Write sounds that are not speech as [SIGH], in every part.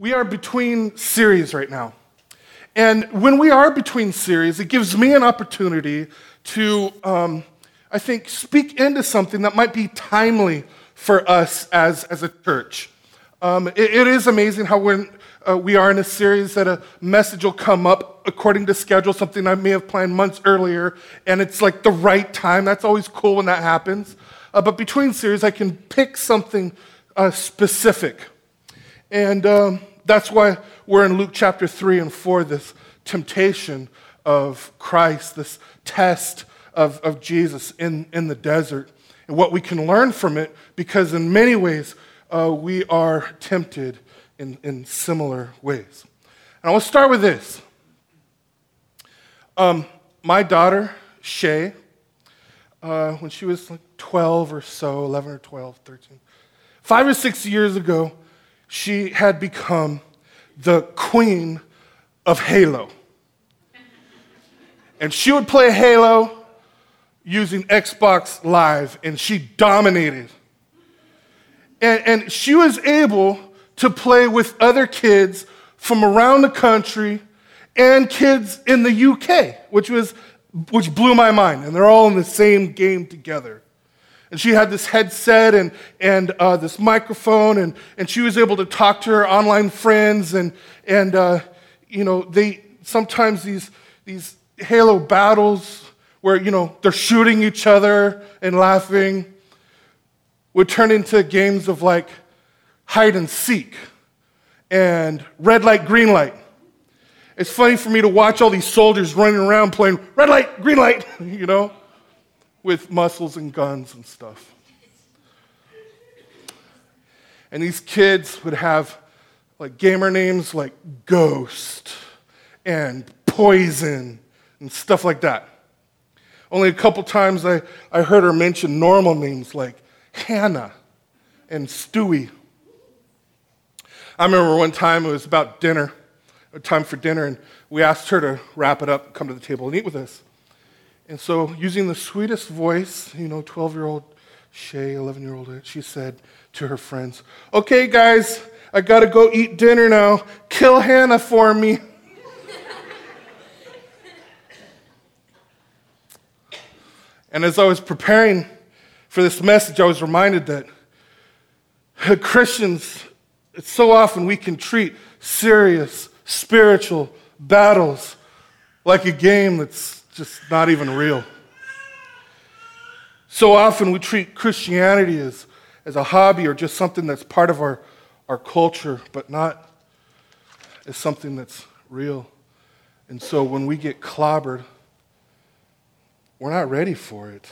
we are between series right now. And when we are between series, it gives me an opportunity to, um, I think, speak into something that might be timely for us as, as a church. Um, it, it is amazing how when uh, we are in a series that a message will come up according to schedule, something I may have planned months earlier, and it's like the right time. That's always cool when that happens. Uh, but between series, I can pick something uh, specific. And um, that's why we're in Luke chapter 3 and 4, this temptation of Christ, this test of, of Jesus in, in the desert, and what we can learn from it, because in many ways, uh, we are tempted in, in similar ways. And I want to start with this. Um, my daughter, Shay, uh, when she was like 12 or so, 11 or 12, 13, five or six years ago, she had become the queen of Halo. And she would play Halo using Xbox Live, and she dominated. And, and she was able to play with other kids from around the country and kids in the UK, which, was, which blew my mind. And they're all in the same game together. And she had this headset and, and uh, this microphone, and, and she was able to talk to her online friends. And, and uh, you know, they sometimes these, these Halo battles where, you know, they're shooting each other and laughing would turn into games of like hide and seek and red light, green light. It's funny for me to watch all these soldiers running around playing red light, green light, [LAUGHS] you know, with muscles and guns and stuff. And these kids would have like gamer names like Ghost and Poison and stuff like that. Only a couple times I, I heard her mention normal names like Hannah and Stewie. I remember one time it was about dinner, time for dinner, and we asked her to wrap it up, come to the table and eat with us. And so, using the sweetest voice, you know, 12 year old Shay, 11 year old, she said to her friends, Okay, guys, I gotta go eat dinner now. Kill Hannah for me. [LAUGHS] and as I was preparing for this message, I was reminded that [LAUGHS] Christians, so often we can treat serious spiritual battles like a game that's just not even real. So often we treat Christianity as, as a hobby or just something that's part of our, our culture, but not as something that's real. And so when we get clobbered, we're not ready for it.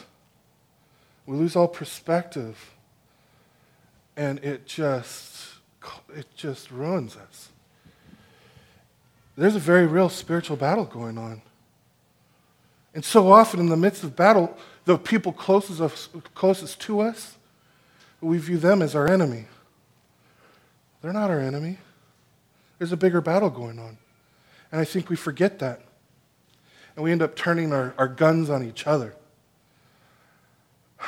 We lose all perspective. And it just it just ruins us. There's a very real spiritual battle going on. And so often in the midst of battle, the people closest, closest to us, we view them as our enemy. They're not our enemy. There's a bigger battle going on. And I think we forget that. And we end up turning our, our guns on each other. [SIGHS]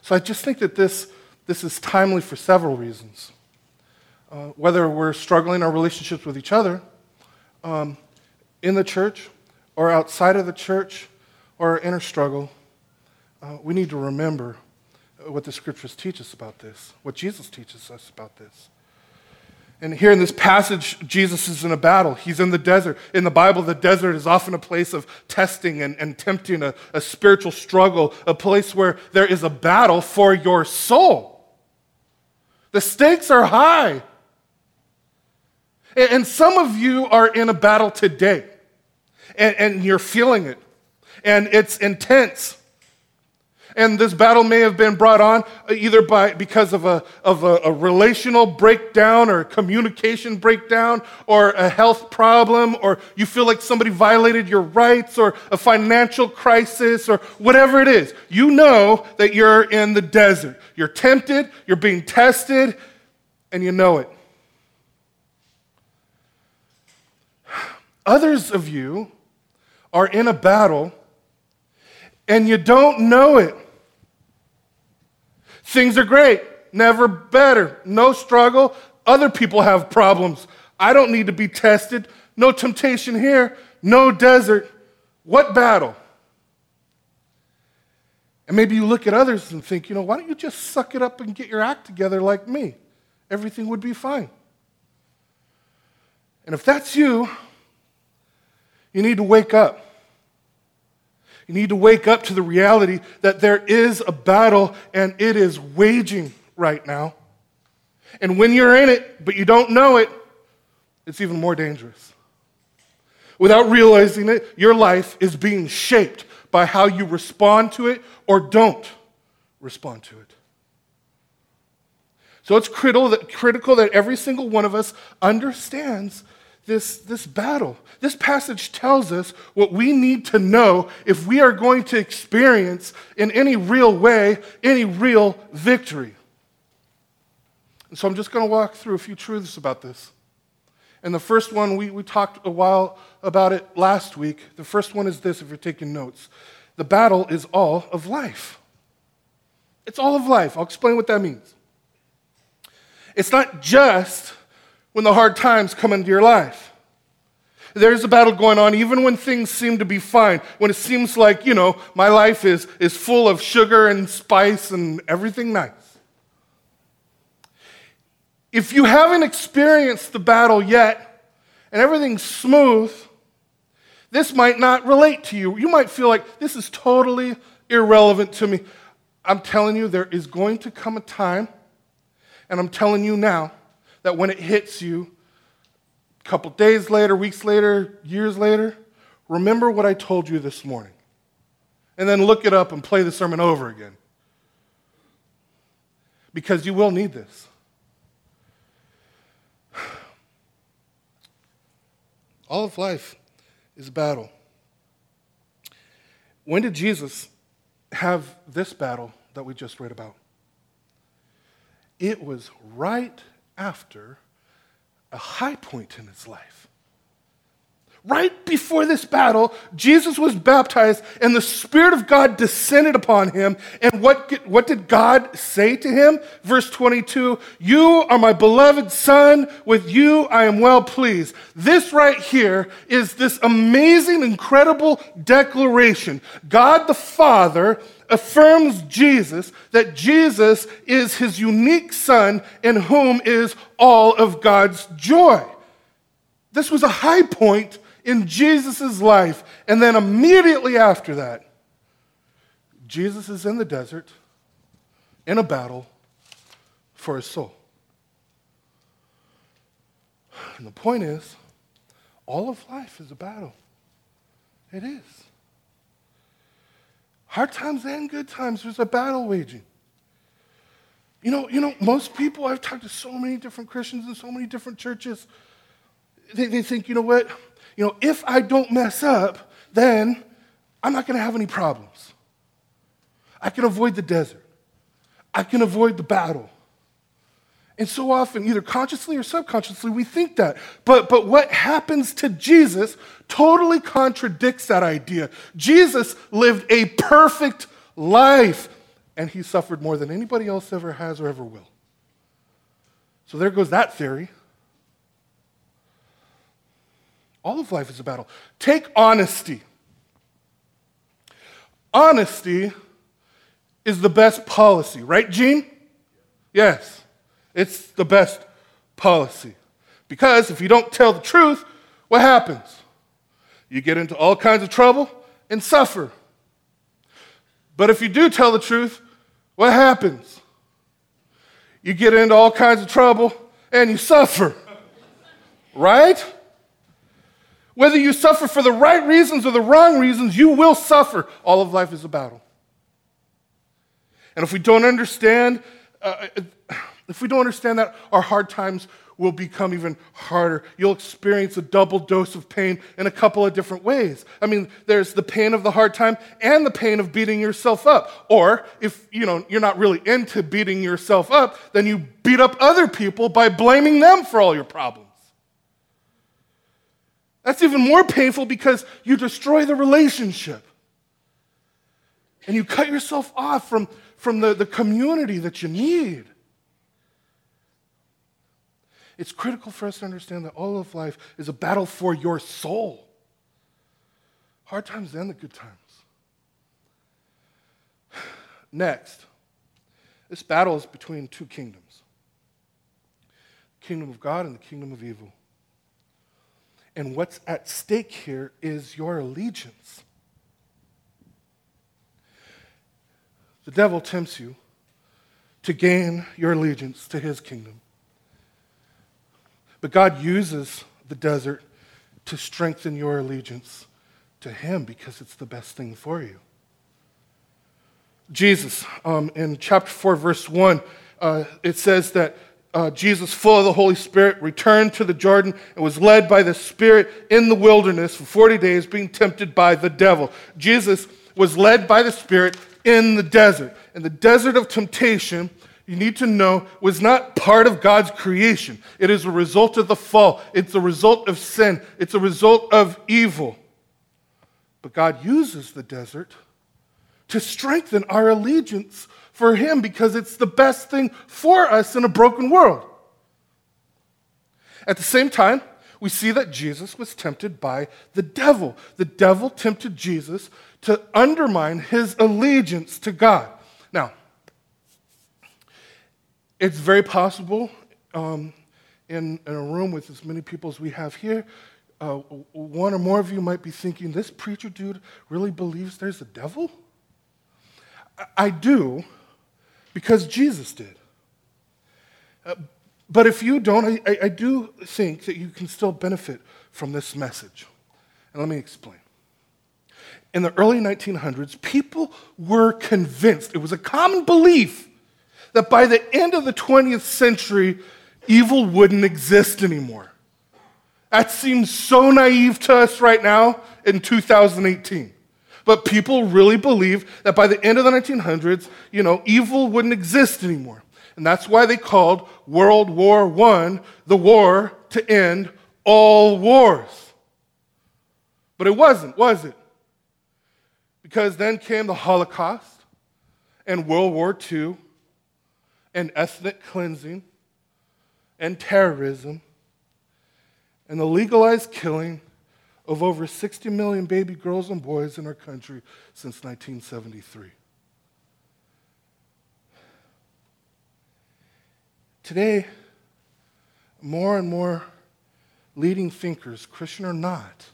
So I just think that this, this is timely for several reasons. Uh, whether we're struggling our relationships with each other um, in the church or outside of the church or our inner struggle, uh, we need to remember what the scriptures teach us about this, what Jesus teaches us about this. And here in this passage, Jesus is in a battle. He's in the desert. In the Bible, the desert is often a place of testing and, and tempting, a, a spiritual struggle, a place where there is a battle for your soul. The stakes are high. And, and some of you are in a battle today, and, and you're feeling it, and it's intense. And this battle may have been brought on either by, because of, a, of a, a, relational breakdown or communication breakdown or a health problem or you feel like somebody violated your rights or a financial crisis or whatever it is. You know that you're in the desert. You're tempted, you're being tested, and you know it. [SIGHS] Others of you are in a battle and you don't know it. Things are great, never better, no struggle, Other people have problems. I don't need to be tested. No temptation here, no desert. What battle? And maybe you look at others and think, you know, why don't you just suck it up and get your act together like me? Everything would be fine. And if that's you, you need to wake up. You need to wake up to the reality that there is a battle and it is waging right now. And when you're in it, but you don't know it, it's even more dangerous. Without realizing it, your life is being shaped by how you respond to it or don't respond to it. So it's critical that, critical that every single one of us understands this, this battle. This passage tells us what we need to know if we are going to experience, in any real way, any real victory. And so I'm just going to walk through a few truths about this. And the first one, we, we talked a while about it last week. The first one is this if you're taking notes the battle is all of life. It's all of life. I'll explain what that means. It's not just when the hard times come into your life. There's a battle going on even when things seem to be fine, when it seems like, you know, my life is, is full of sugar and spice and everything nice. If you haven't experienced the battle yet and everything's smooth, this might not relate to you. You might feel like this is totally irrelevant to me. I'm telling you, there is going to come a time, and I'm telling you now, that when it hits you, a couple days later, weeks later, years later, remember what I told you this morning. And then look it up and play the sermon over again. Because you will need this. [SIGHS] All of life is a battle. When did Jesus have this battle that we just read about? It was right after a high point in his life. Right before this battle, Jesus was baptized and the Spirit of God descended upon him. And what, what did God say to him? Verse 22 You are my beloved Son, with you I am well pleased. This right here is this amazing, incredible declaration. God the Father affirms Jesus that Jesus is his unique son in whom is all of God's joy. This was a high point in Jesus' life. And then immediately after that, Jesus is in the desert in a battle for his soul. And the point is, all of life is a battle. It is. Hard times and good times, there's a battle waging. You know, you know, most people, I've talked to so many different Christians in so many different churches, they, they think, you know what? You know, if I don't mess up, then I'm not going to have any problems. I can avoid the desert. I can avoid the battle. And so often, either consciously or subconsciously, we think that. But, but what happens to Jesus totally contradicts that idea. Jesus lived a perfect life, and he suffered more than anybody else ever has or ever will. So there goes that theory. All of life is a battle. Take honesty. Honesty is the best policy, right, Gene? Yes. It's the best policy. Because if you don't tell the truth, what happens? You get into all kinds of trouble and suffer. But if you do tell the truth, what happens? You get into all kinds of trouble and you suffer. Right? Whether you suffer for the right reasons or the wrong reasons, you will suffer. All of life is a battle. And if we don't understand, uh, if we don't understand that, our hard times will become even harder. You'll experience a double dose of pain in a couple of different ways. I mean, there's the pain of the hard time and the pain of beating yourself up. Or if, you know, you're not really into beating yourself up, then you beat up other people by blaming them for all your problems. That's even more painful because you destroy the relationship. And you cut yourself off from, from the, the community that you need. It's critical for us to understand that all of life is a battle for your soul. Hard times and the good times. [SIGHS] Next, this battle is between two kingdoms the kingdom of God and the kingdom of evil. And what's at stake here is your allegiance. The devil tempts you to gain your allegiance to his kingdom. But God uses the desert to strengthen your allegiance to him because it's the best thing for you. Jesus, um, in chapter 4, verse 1, uh, it says that uh, Jesus, full of the Holy Spirit, returned to the Jordan and was led by the Spirit in the wilderness for 40 days, being tempted by the devil. Jesus was led by the Spirit in the desert. In the desert of temptation, you need to know, was not part of God's creation. It is a result of the fall, it's a result of sin, it's a result of evil. But God uses the desert to strengthen our allegiance for Him because it's the best thing for us in a broken world. At the same time, we see that Jesus was tempted by the devil. The devil tempted Jesus to undermine his allegiance to God. Now, it's very possible um, in, in, a room with as many people as we have here, uh, one or more of you might be thinking, this preacher dude really believes there's a devil? I, I do, because Jesus did. Uh, but if you don't, I, I do think that you can still benefit from this message. And let me explain in the early 1900s, people were convinced, it was a common belief, that by the end of the 20th century, evil wouldn't exist anymore. That seems so naive to us right now in 2018. But people really believed that by the end of the 1900s, you know, evil wouldn't exist anymore. And that's why they called World War I the war to end all wars. But it wasn't, was it? Because then came the Holocaust and World War II and ethnic cleansing and terrorism and the legalized killing of over 60 million baby girls and boys in our country since 1973. Today, more and more leading thinkers, Christian or not,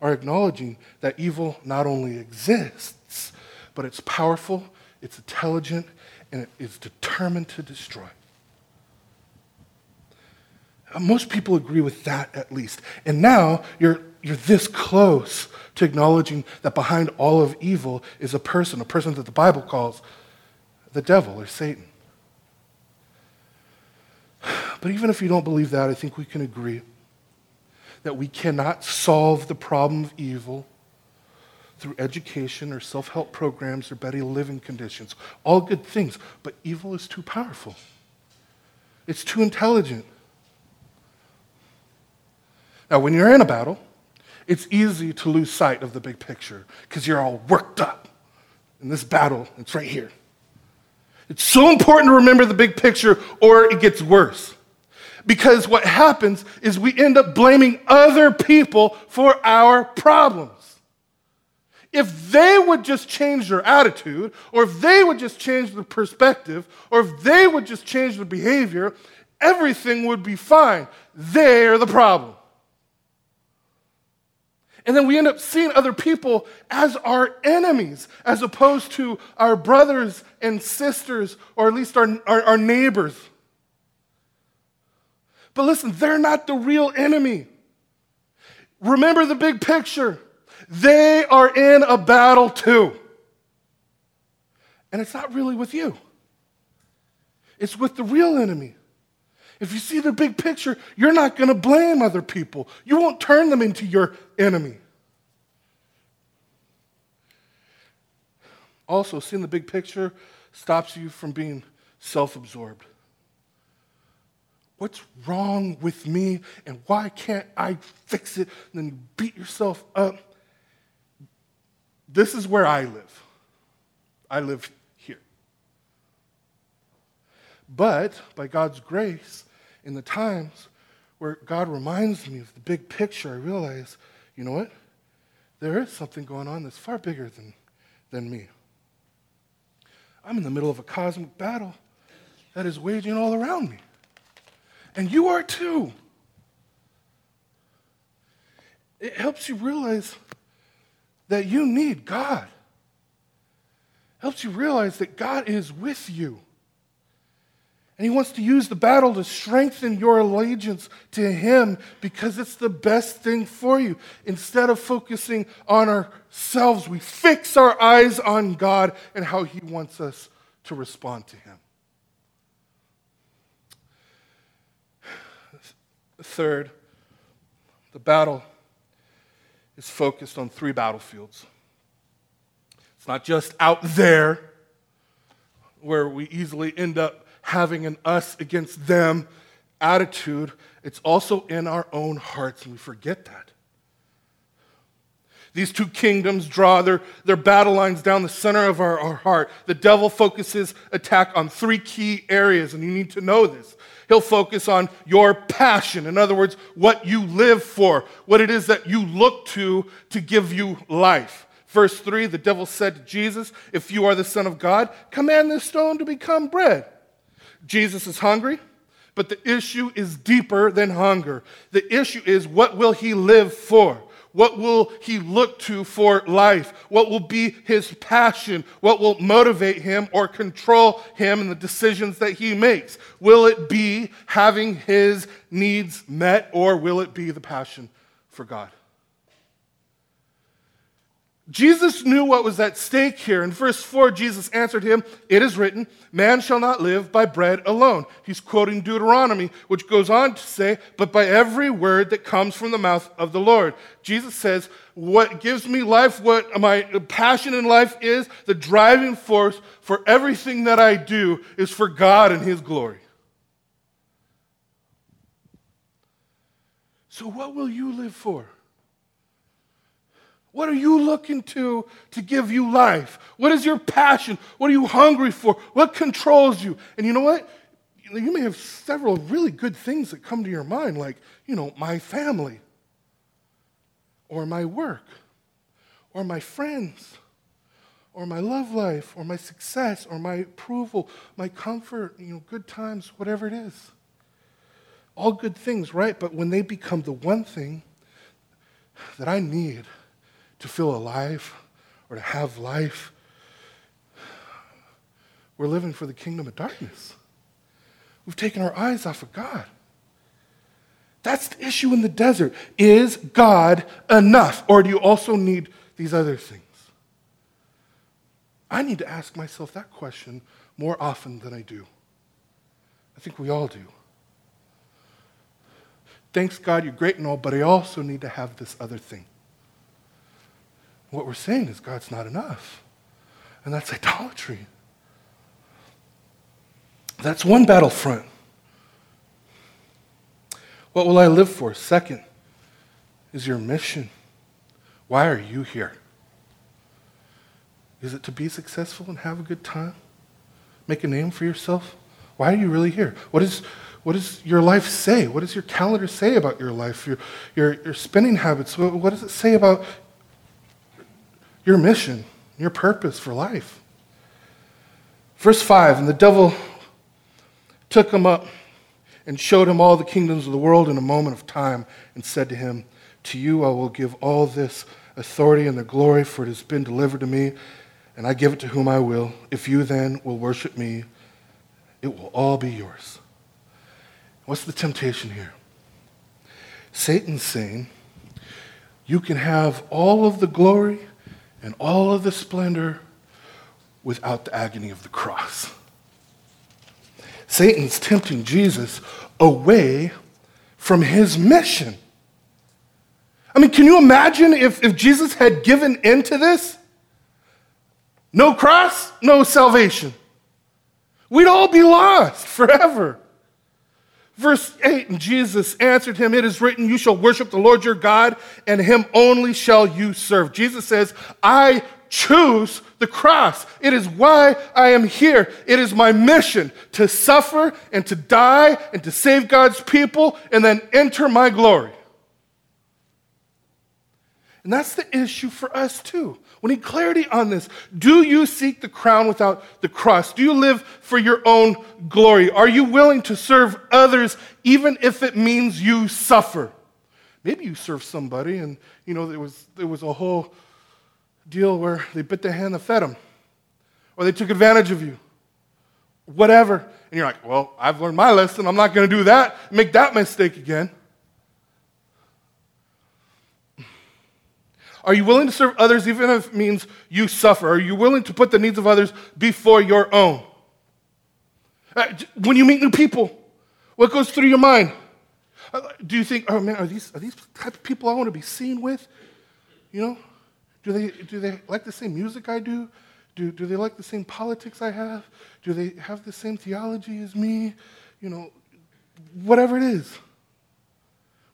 are acknowledging that evil not only exists, but it's powerful, it's intelligent, and it is determined to destroy. Uh, most people agree with that at least. And now you're, you're this close to acknowledging that behind all of evil is a person, a person that the Bible calls the devil or Satan. [SIGHS] But even if you don't believe that, I think we can agree that we cannot solve the problem of evil through education or self help programs or better living conditions. All good things, but evil is too powerful, it's too intelligent. Now, when you're in a battle, it's easy to lose sight of the big picture because you're all worked up. In this battle, it's right here. It's so important to remember the big picture, or it gets worse. Because what happens is we end up blaming other people for our problems. If they would just change their attitude, or if they would just change their perspective, or if they would just change their behavior, everything would be fine. They're the problem. And then we end up seeing other people as our enemies, as opposed to our brothers and sisters, or at least our, our, our neighbors. But listen, they're not the real enemy. Remember the big picture. They are in a battle too. And it's not really with you, it's with the real enemy. If you see the big picture, you're not going to blame other people. You won't turn them into your enemy. Also, seeing the big picture stops you from being self absorbed. What's wrong with me and why can't I fix it? And then you beat yourself up. This is where I live. I live here. But by God's grace in the times where God reminds me of the big picture, I realize, you know what? There is something going on that's far bigger than, than me. I'm in the middle of a cosmic battle that is waging all around me. And you are too. It helps you realize that you need God. Helps you realize that God is with you. And he wants to use the battle to strengthen your allegiance to him because it's the best thing for you. Instead of focusing on ourselves, we fix our eyes on God and how he wants us to respond to him. Third, the battle is focused on three battlefields. It's not just out there where we easily end up having an us against them attitude, it's also in our own hearts, and we forget that. These two kingdoms draw their, their battle lines down the center of our, our heart. The devil focuses attack on three key areas, and you need to know this. He'll focus on your passion. In other words, what you live for, what it is that you look to to give you life. Verse 3 the devil said to Jesus, If you are the Son of God, command this stone to become bread. Jesus is hungry, but the issue is deeper than hunger. The issue is what will he live for? What will he look to for life? What will be his passion? What will motivate him or control him in the decisions that he makes? Will it be having his needs met or will it be the passion for God? Jesus knew what was at stake here. In verse 4, Jesus answered him, It is written, Man shall not live by bread alone. He's quoting Deuteronomy, which goes on to say, But by every word that comes from the mouth of the Lord. Jesus says, What gives me life, what my passion in life is, the driving force for everything that I do is for God and His glory. So, what will you live for? What are you looking to to give you life? What is your passion? What are you hungry for? What controls you? And you know what? You may have several really good things that come to your mind, like, you know, my family, or my work, or my friends, or my love life, or my success, or my approval, my comfort, you know, good times, whatever it is. All good things, right? But when they become the one thing that I need, to feel alive or to have life. We're living for the kingdom of darkness. We've taken our eyes off of God. That's the issue in the desert. Is God enough? Or do you also need these other things? I need to ask myself that question more often than I do. I think we all do. Thanks God you're great and all, but I also need to have this other thing. What we're saying is God's not enough. And that's idolatry. That's one battlefront. What will I live for? Second is your mission. Why are you here? Is it to be successful and have a good time? Make a name for yourself? Why are you really here? What, is, what does your life say? What does your calendar say about your life, your, your, your spending habits? What, what does it say about your mission, your purpose for life. Verse 5 And the devil took him up and showed him all the kingdoms of the world in a moment of time and said to him, To you I will give all this authority and the glory, for it has been delivered to me, and I give it to whom I will. If you then will worship me, it will all be yours. What's the temptation here? Satan's saying, You can have all of the glory and all of the splendor without the agony of the cross. Satan's tempting Jesus away from his mission. I mean, can you imagine if, if Jesus had given in to this? No cross, no salvation. We'd all be lost forever. Verse 8 And Jesus answered him, It is written, You shall worship the Lord your God, and him only shall you serve. Jesus says, I choose the cross. It is why I am here. It is my mission to suffer and to die and to save God's people and then enter my glory. And that's the issue for us too. We need clarity on this. Do you seek the crown without the cross? Do you live for your own glory? Are you willing to serve others even if it means you suffer? Maybe you serve somebody and you know there was there was a whole deal where they bit the hand that fed them or they took advantage of you. Whatever. And you're like, "Well, I've learned my lesson. I'm not going to do that. Make that mistake again." Are you willing to serve others even if it means you suffer? Are you willing to put the needs of others before your own? Uh, when you meet new people, what goes through your mind? Uh, do you think, oh man, are these, are these type of people I want to be seen with? You know? Do they, do they like the same music I do? do? Do they like the same politics I have? Do they have the same theology as me? You know, whatever it is.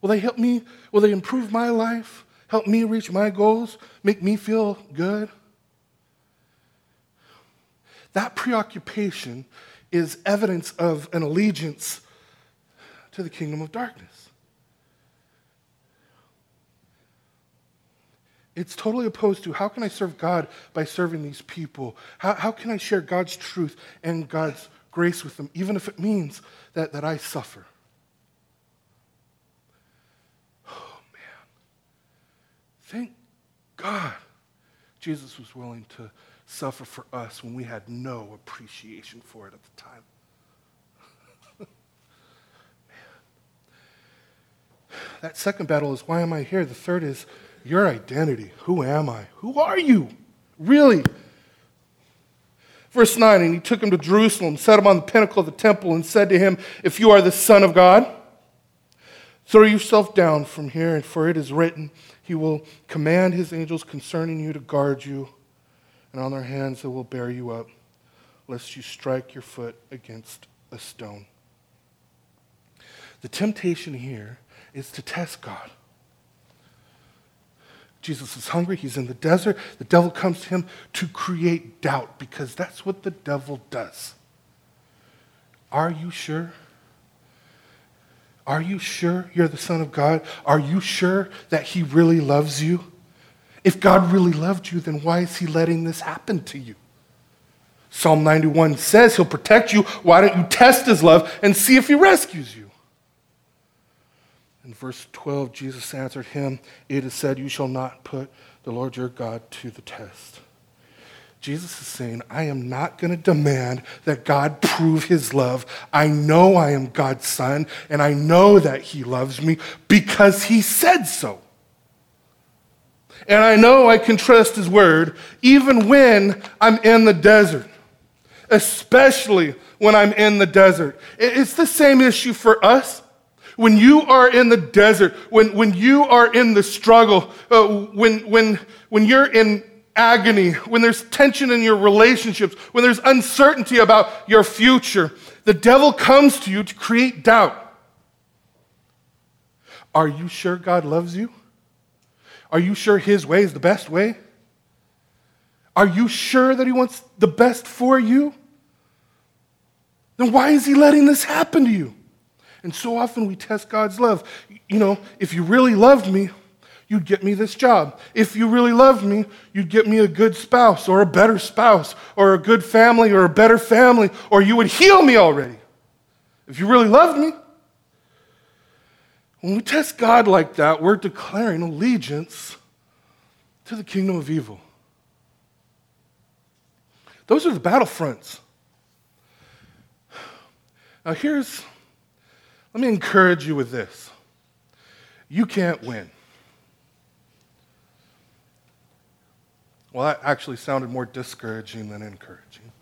Will they help me? Will they improve my life? Help me reach my goals, make me feel good. That preoccupation is evidence of an allegiance to the kingdom of darkness. It's totally opposed to how can I serve God by serving these people? How, how can I share God's truth and God's grace with them, even if it means that, that I suffer? Thank God Jesus was willing to suffer for us when we had no appreciation for it at the time. [LAUGHS] that second battle is why am I here? The third is your identity. Who am I? Who are you? Really? Verse 9, and he took him to Jerusalem, set him on the pinnacle of the temple, and said to him, If you are the Son of God, throw yourself down from here, and for it is written, he will command his angels concerning you to guard you, and on their hands they will bear you up, lest you strike your foot against a stone. The temptation here is to test God. Jesus is hungry. He's in the desert. The devil comes to him to create doubt because that's what the devil does. Are you sure? Are you sure you're the Son of God? Are you sure that He really loves you? If God really loved you, then why is He letting this happen to you? Psalm 91 says He'll protect you. Why don't you test His love and see if He rescues you? In verse 12, Jesus answered him, It is said, You shall not put the Lord your God to the test. Jesus is saying, I am not going to demand that God prove his love. I know I am God's son, and I know that he loves me because he said so. And I know I can trust his word even when I'm in the desert, especially when I'm in the desert. It's the same issue for us. When you are in the desert, when, when you are in the struggle, uh, when, when, when you're in agony, when there's tension in your relationships, when there's uncertainty about your future, the devil comes to you to create doubt. Are you sure God loves you? Are you sure his way is the best way? Are you sure that he wants the best for you? Then why is he letting this happen to you? And so often we test God's love. You know, if you really loved me, you'd get me this job. If you really loved me, you'd get me a good spouse or a better spouse or a good family or a better family, or you would heal me already. If you really loved me. When we test God like that, we're declaring allegiance to the kingdom of evil. Those are the battlefronts. Now, here's, let me encourage you with this. You can't win. Well, that actually sounded more discouraging than encouraging.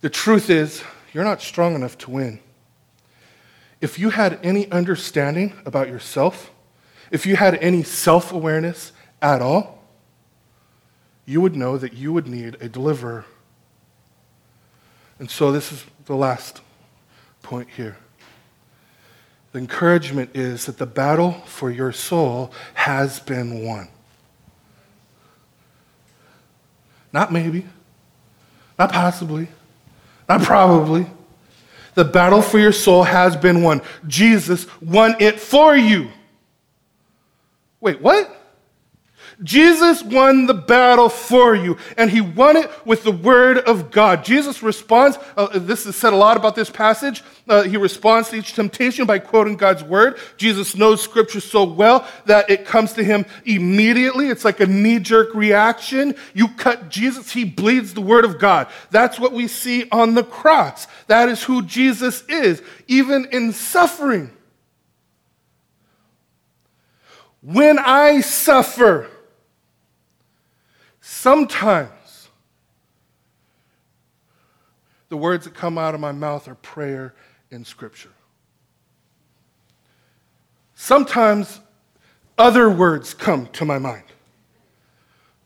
The truth is, you're not strong enough to win. If you had any understanding about yourself, if you had any self awareness at all, you would know that you would need a deliverer. And so, this is the last point here. The encouragement is that the battle for your soul has been won. Not maybe, not possibly, not probably. The battle for your soul has been won. Jesus won it for you. Wait, what? Jesus won the battle for you, and he won it with the word of God. Jesus responds, uh, this is said a lot about this passage. Uh, he responds to each temptation by quoting God's word. Jesus knows scripture so well that it comes to him immediately. It's like a knee jerk reaction. You cut Jesus, he bleeds the word of God. That's what we see on the cross. That is who Jesus is, even in suffering. When I suffer, Sometimes the words that come out of my mouth are prayer and scripture. Sometimes other words come to my mind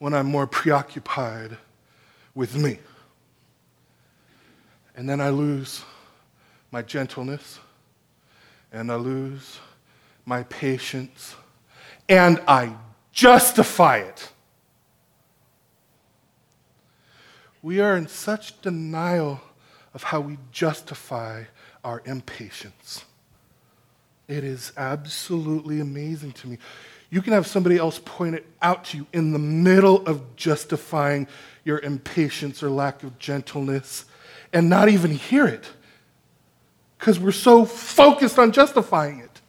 when I'm more preoccupied with me. And then I lose my gentleness and I lose my patience and I justify it We are in such denial of how we justify our impatience. It is absolutely amazing to me. You can have somebody else point it out to you in the middle of justifying your impatience or lack of gentleness and not even hear it because we're so focused on justifying it.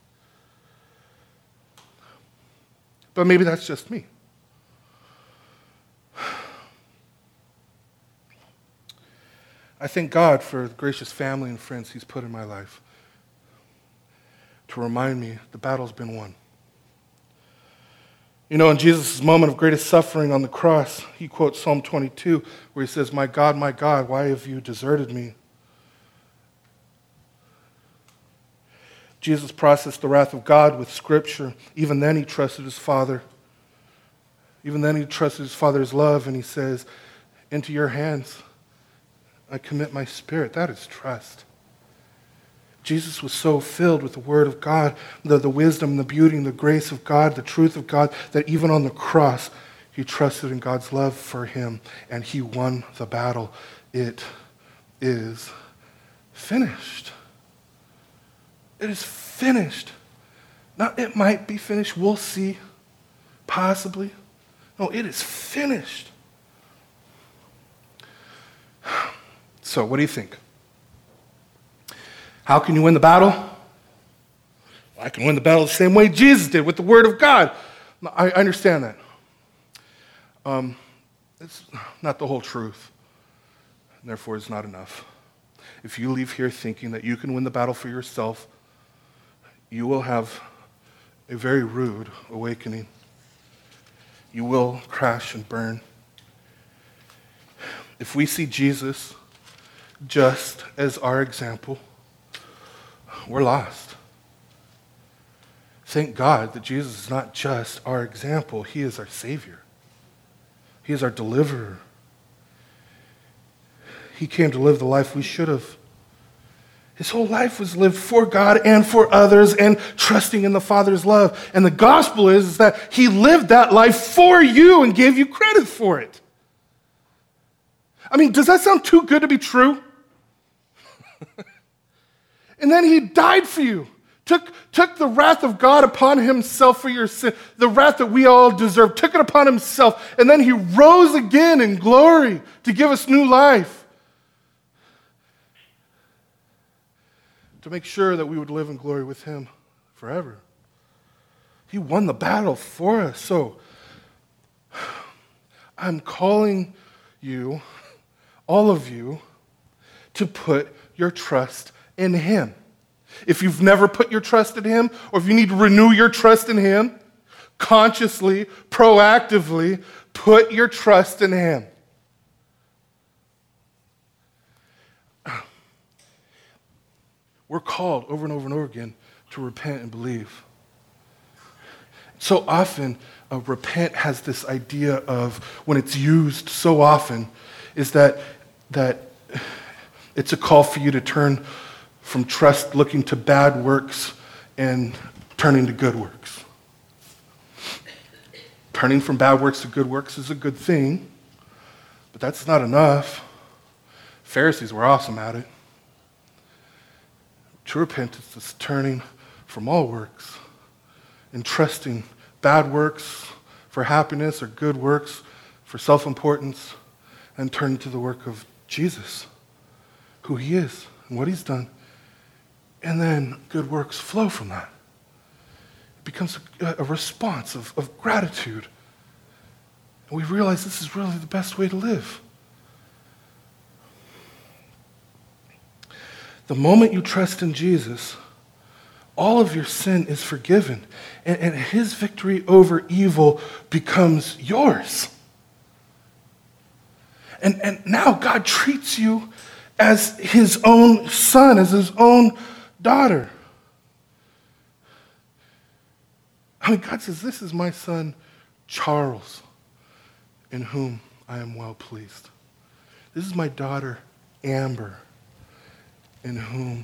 But maybe that's just me. I thank God for the gracious family and friends He's put in my life to remind me the battle's been won. You know, in Jesus' moment of greatest suffering on the cross, he quotes Psalm 22, where he says, My God, my God, why have you deserted me? Jesus processed the wrath of God with Scripture. Even then, he trusted his Father. Even then, he trusted his Father's love, and he says, Into your hands I commit my spirit. That is trust. Jesus was so filled with the Word of God, the, the wisdom, the beauty, and the grace of God, the truth of God, that even on the cross, he trusted in God's love for him and he won the battle. It is finished. It is finished. Now, it might be finished. We'll see. Possibly. No, it is finished. So, what do you think? How can you win the battle? I can win the battle the same way Jesus did with the Word of God. I understand that. Um, it's not the whole truth, therefore, it's not enough. If you leave here thinking that you can win the battle for yourself, you will have a very rude awakening. You will crash and burn. If we see Jesus just as our example, we're lost. Thank God that Jesus is not just our example, He is our Savior, He is our deliverer. He came to live the life we should have. His whole life was lived for God and for others and trusting in the Father's love. And the gospel is, is that He lived that life for you and gave you credit for it. I mean, does that sound too good to be true? [LAUGHS] and then he died for you. Took, took the wrath of God upon himself for your sin, the wrath that we all deserve, took it upon himself, and then he rose again in glory to give us new life. To make sure that we would live in glory with him forever. He won the battle for us. So [SIGHS] I'm calling you, all of you, to put your trust in Him. If you've never put your trust in Him, or if you need to renew your trust in Him, consciously, proactively, put your trust in Him. [CLEARS THROAT] We're called over and over and over again to repent and believe. So often, uh, repent has this idea of, when it's used so often, is that, that it's a call for you to turn from trust looking to bad works and turning to good works. Turning from bad works to good works is a good thing, But that's not enough. Pharisees were awesome at it. True repentance is turning from all works and trusting bad works for happiness or good works for self importance and turn to the work of Jesus, who he is and what he's done. And then good works flow from that. It becomes a, a response of, of gratitude. And we realize this is really the best way to live. The moment you trust in Jesus, all of your sin is forgiven, and, and his victory over evil becomes yours. And, and now God treats you as his own son, as his own daughter. I mean, God says, This is my son, Charles, in whom I am well pleased. This is my daughter, Amber in whom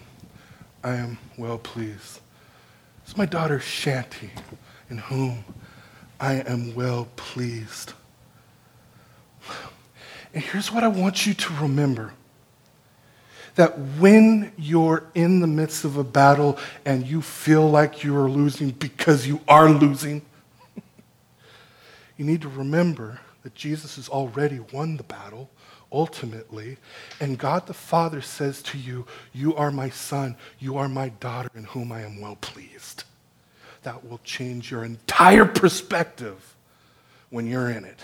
I am well pleased. This is my daughter Shanti, in whom I am well pleased. And here's what I want you to remember that when you're in the midst of a battle and you feel like you are losing because you are losing, you need to remember that Jesus has already won the battle ultimately. And God the Father says to you, You are my son, you are my daughter, in whom I am well pleased. That will change your entire perspective when you're in it.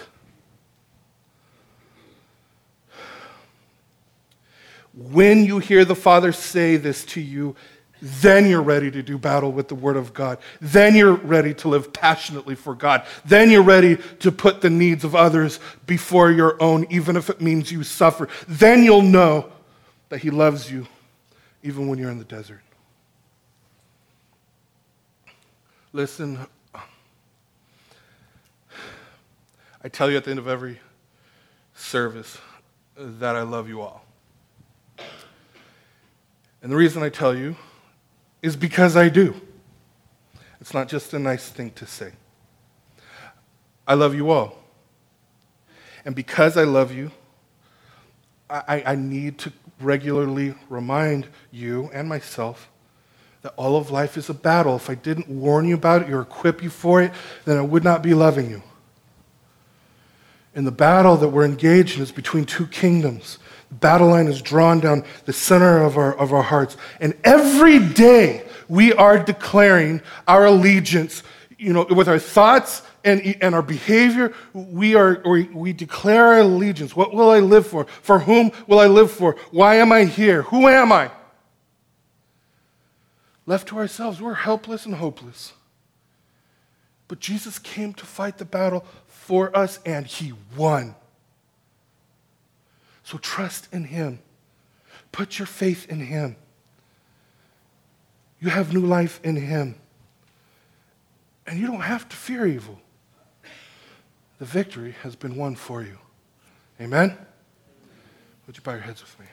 When you hear the Father say this to you, then you're ready to do battle with the Word of God. Then you're ready to live passionately for God. Then you're ready to put the needs of others before your own, even if it means you suffer. Then you'll know that He loves you, even when you're in the desert. Listen, I tell you at the end of every service that I love you all. And the reason I tell you is because I do. It's not just a nice thing to say. I love you all. And because I love you, I, I need to regularly remind you and myself that all of life is a battle. If I didn't warn you about it or equip you for it, then I would not be loving you. And the battle that we're engaged in is between two kingdoms The battle line is drawn down the center of our, of our hearts. And every day we are declaring our allegiance, you know, with our thoughts and, and our behavior, we, are, we, we declare our allegiance. What will I live for? For whom will I live for? Why am I here? Who am I? Left to ourselves, we're helpless and hopeless. But Jesus came to fight the battle for us, and he won. So trust in Him. Put your faith in Him. You have new life in Him. And you don't have to fear evil. The victory has been won for you. Amen? Would you bow your heads with me?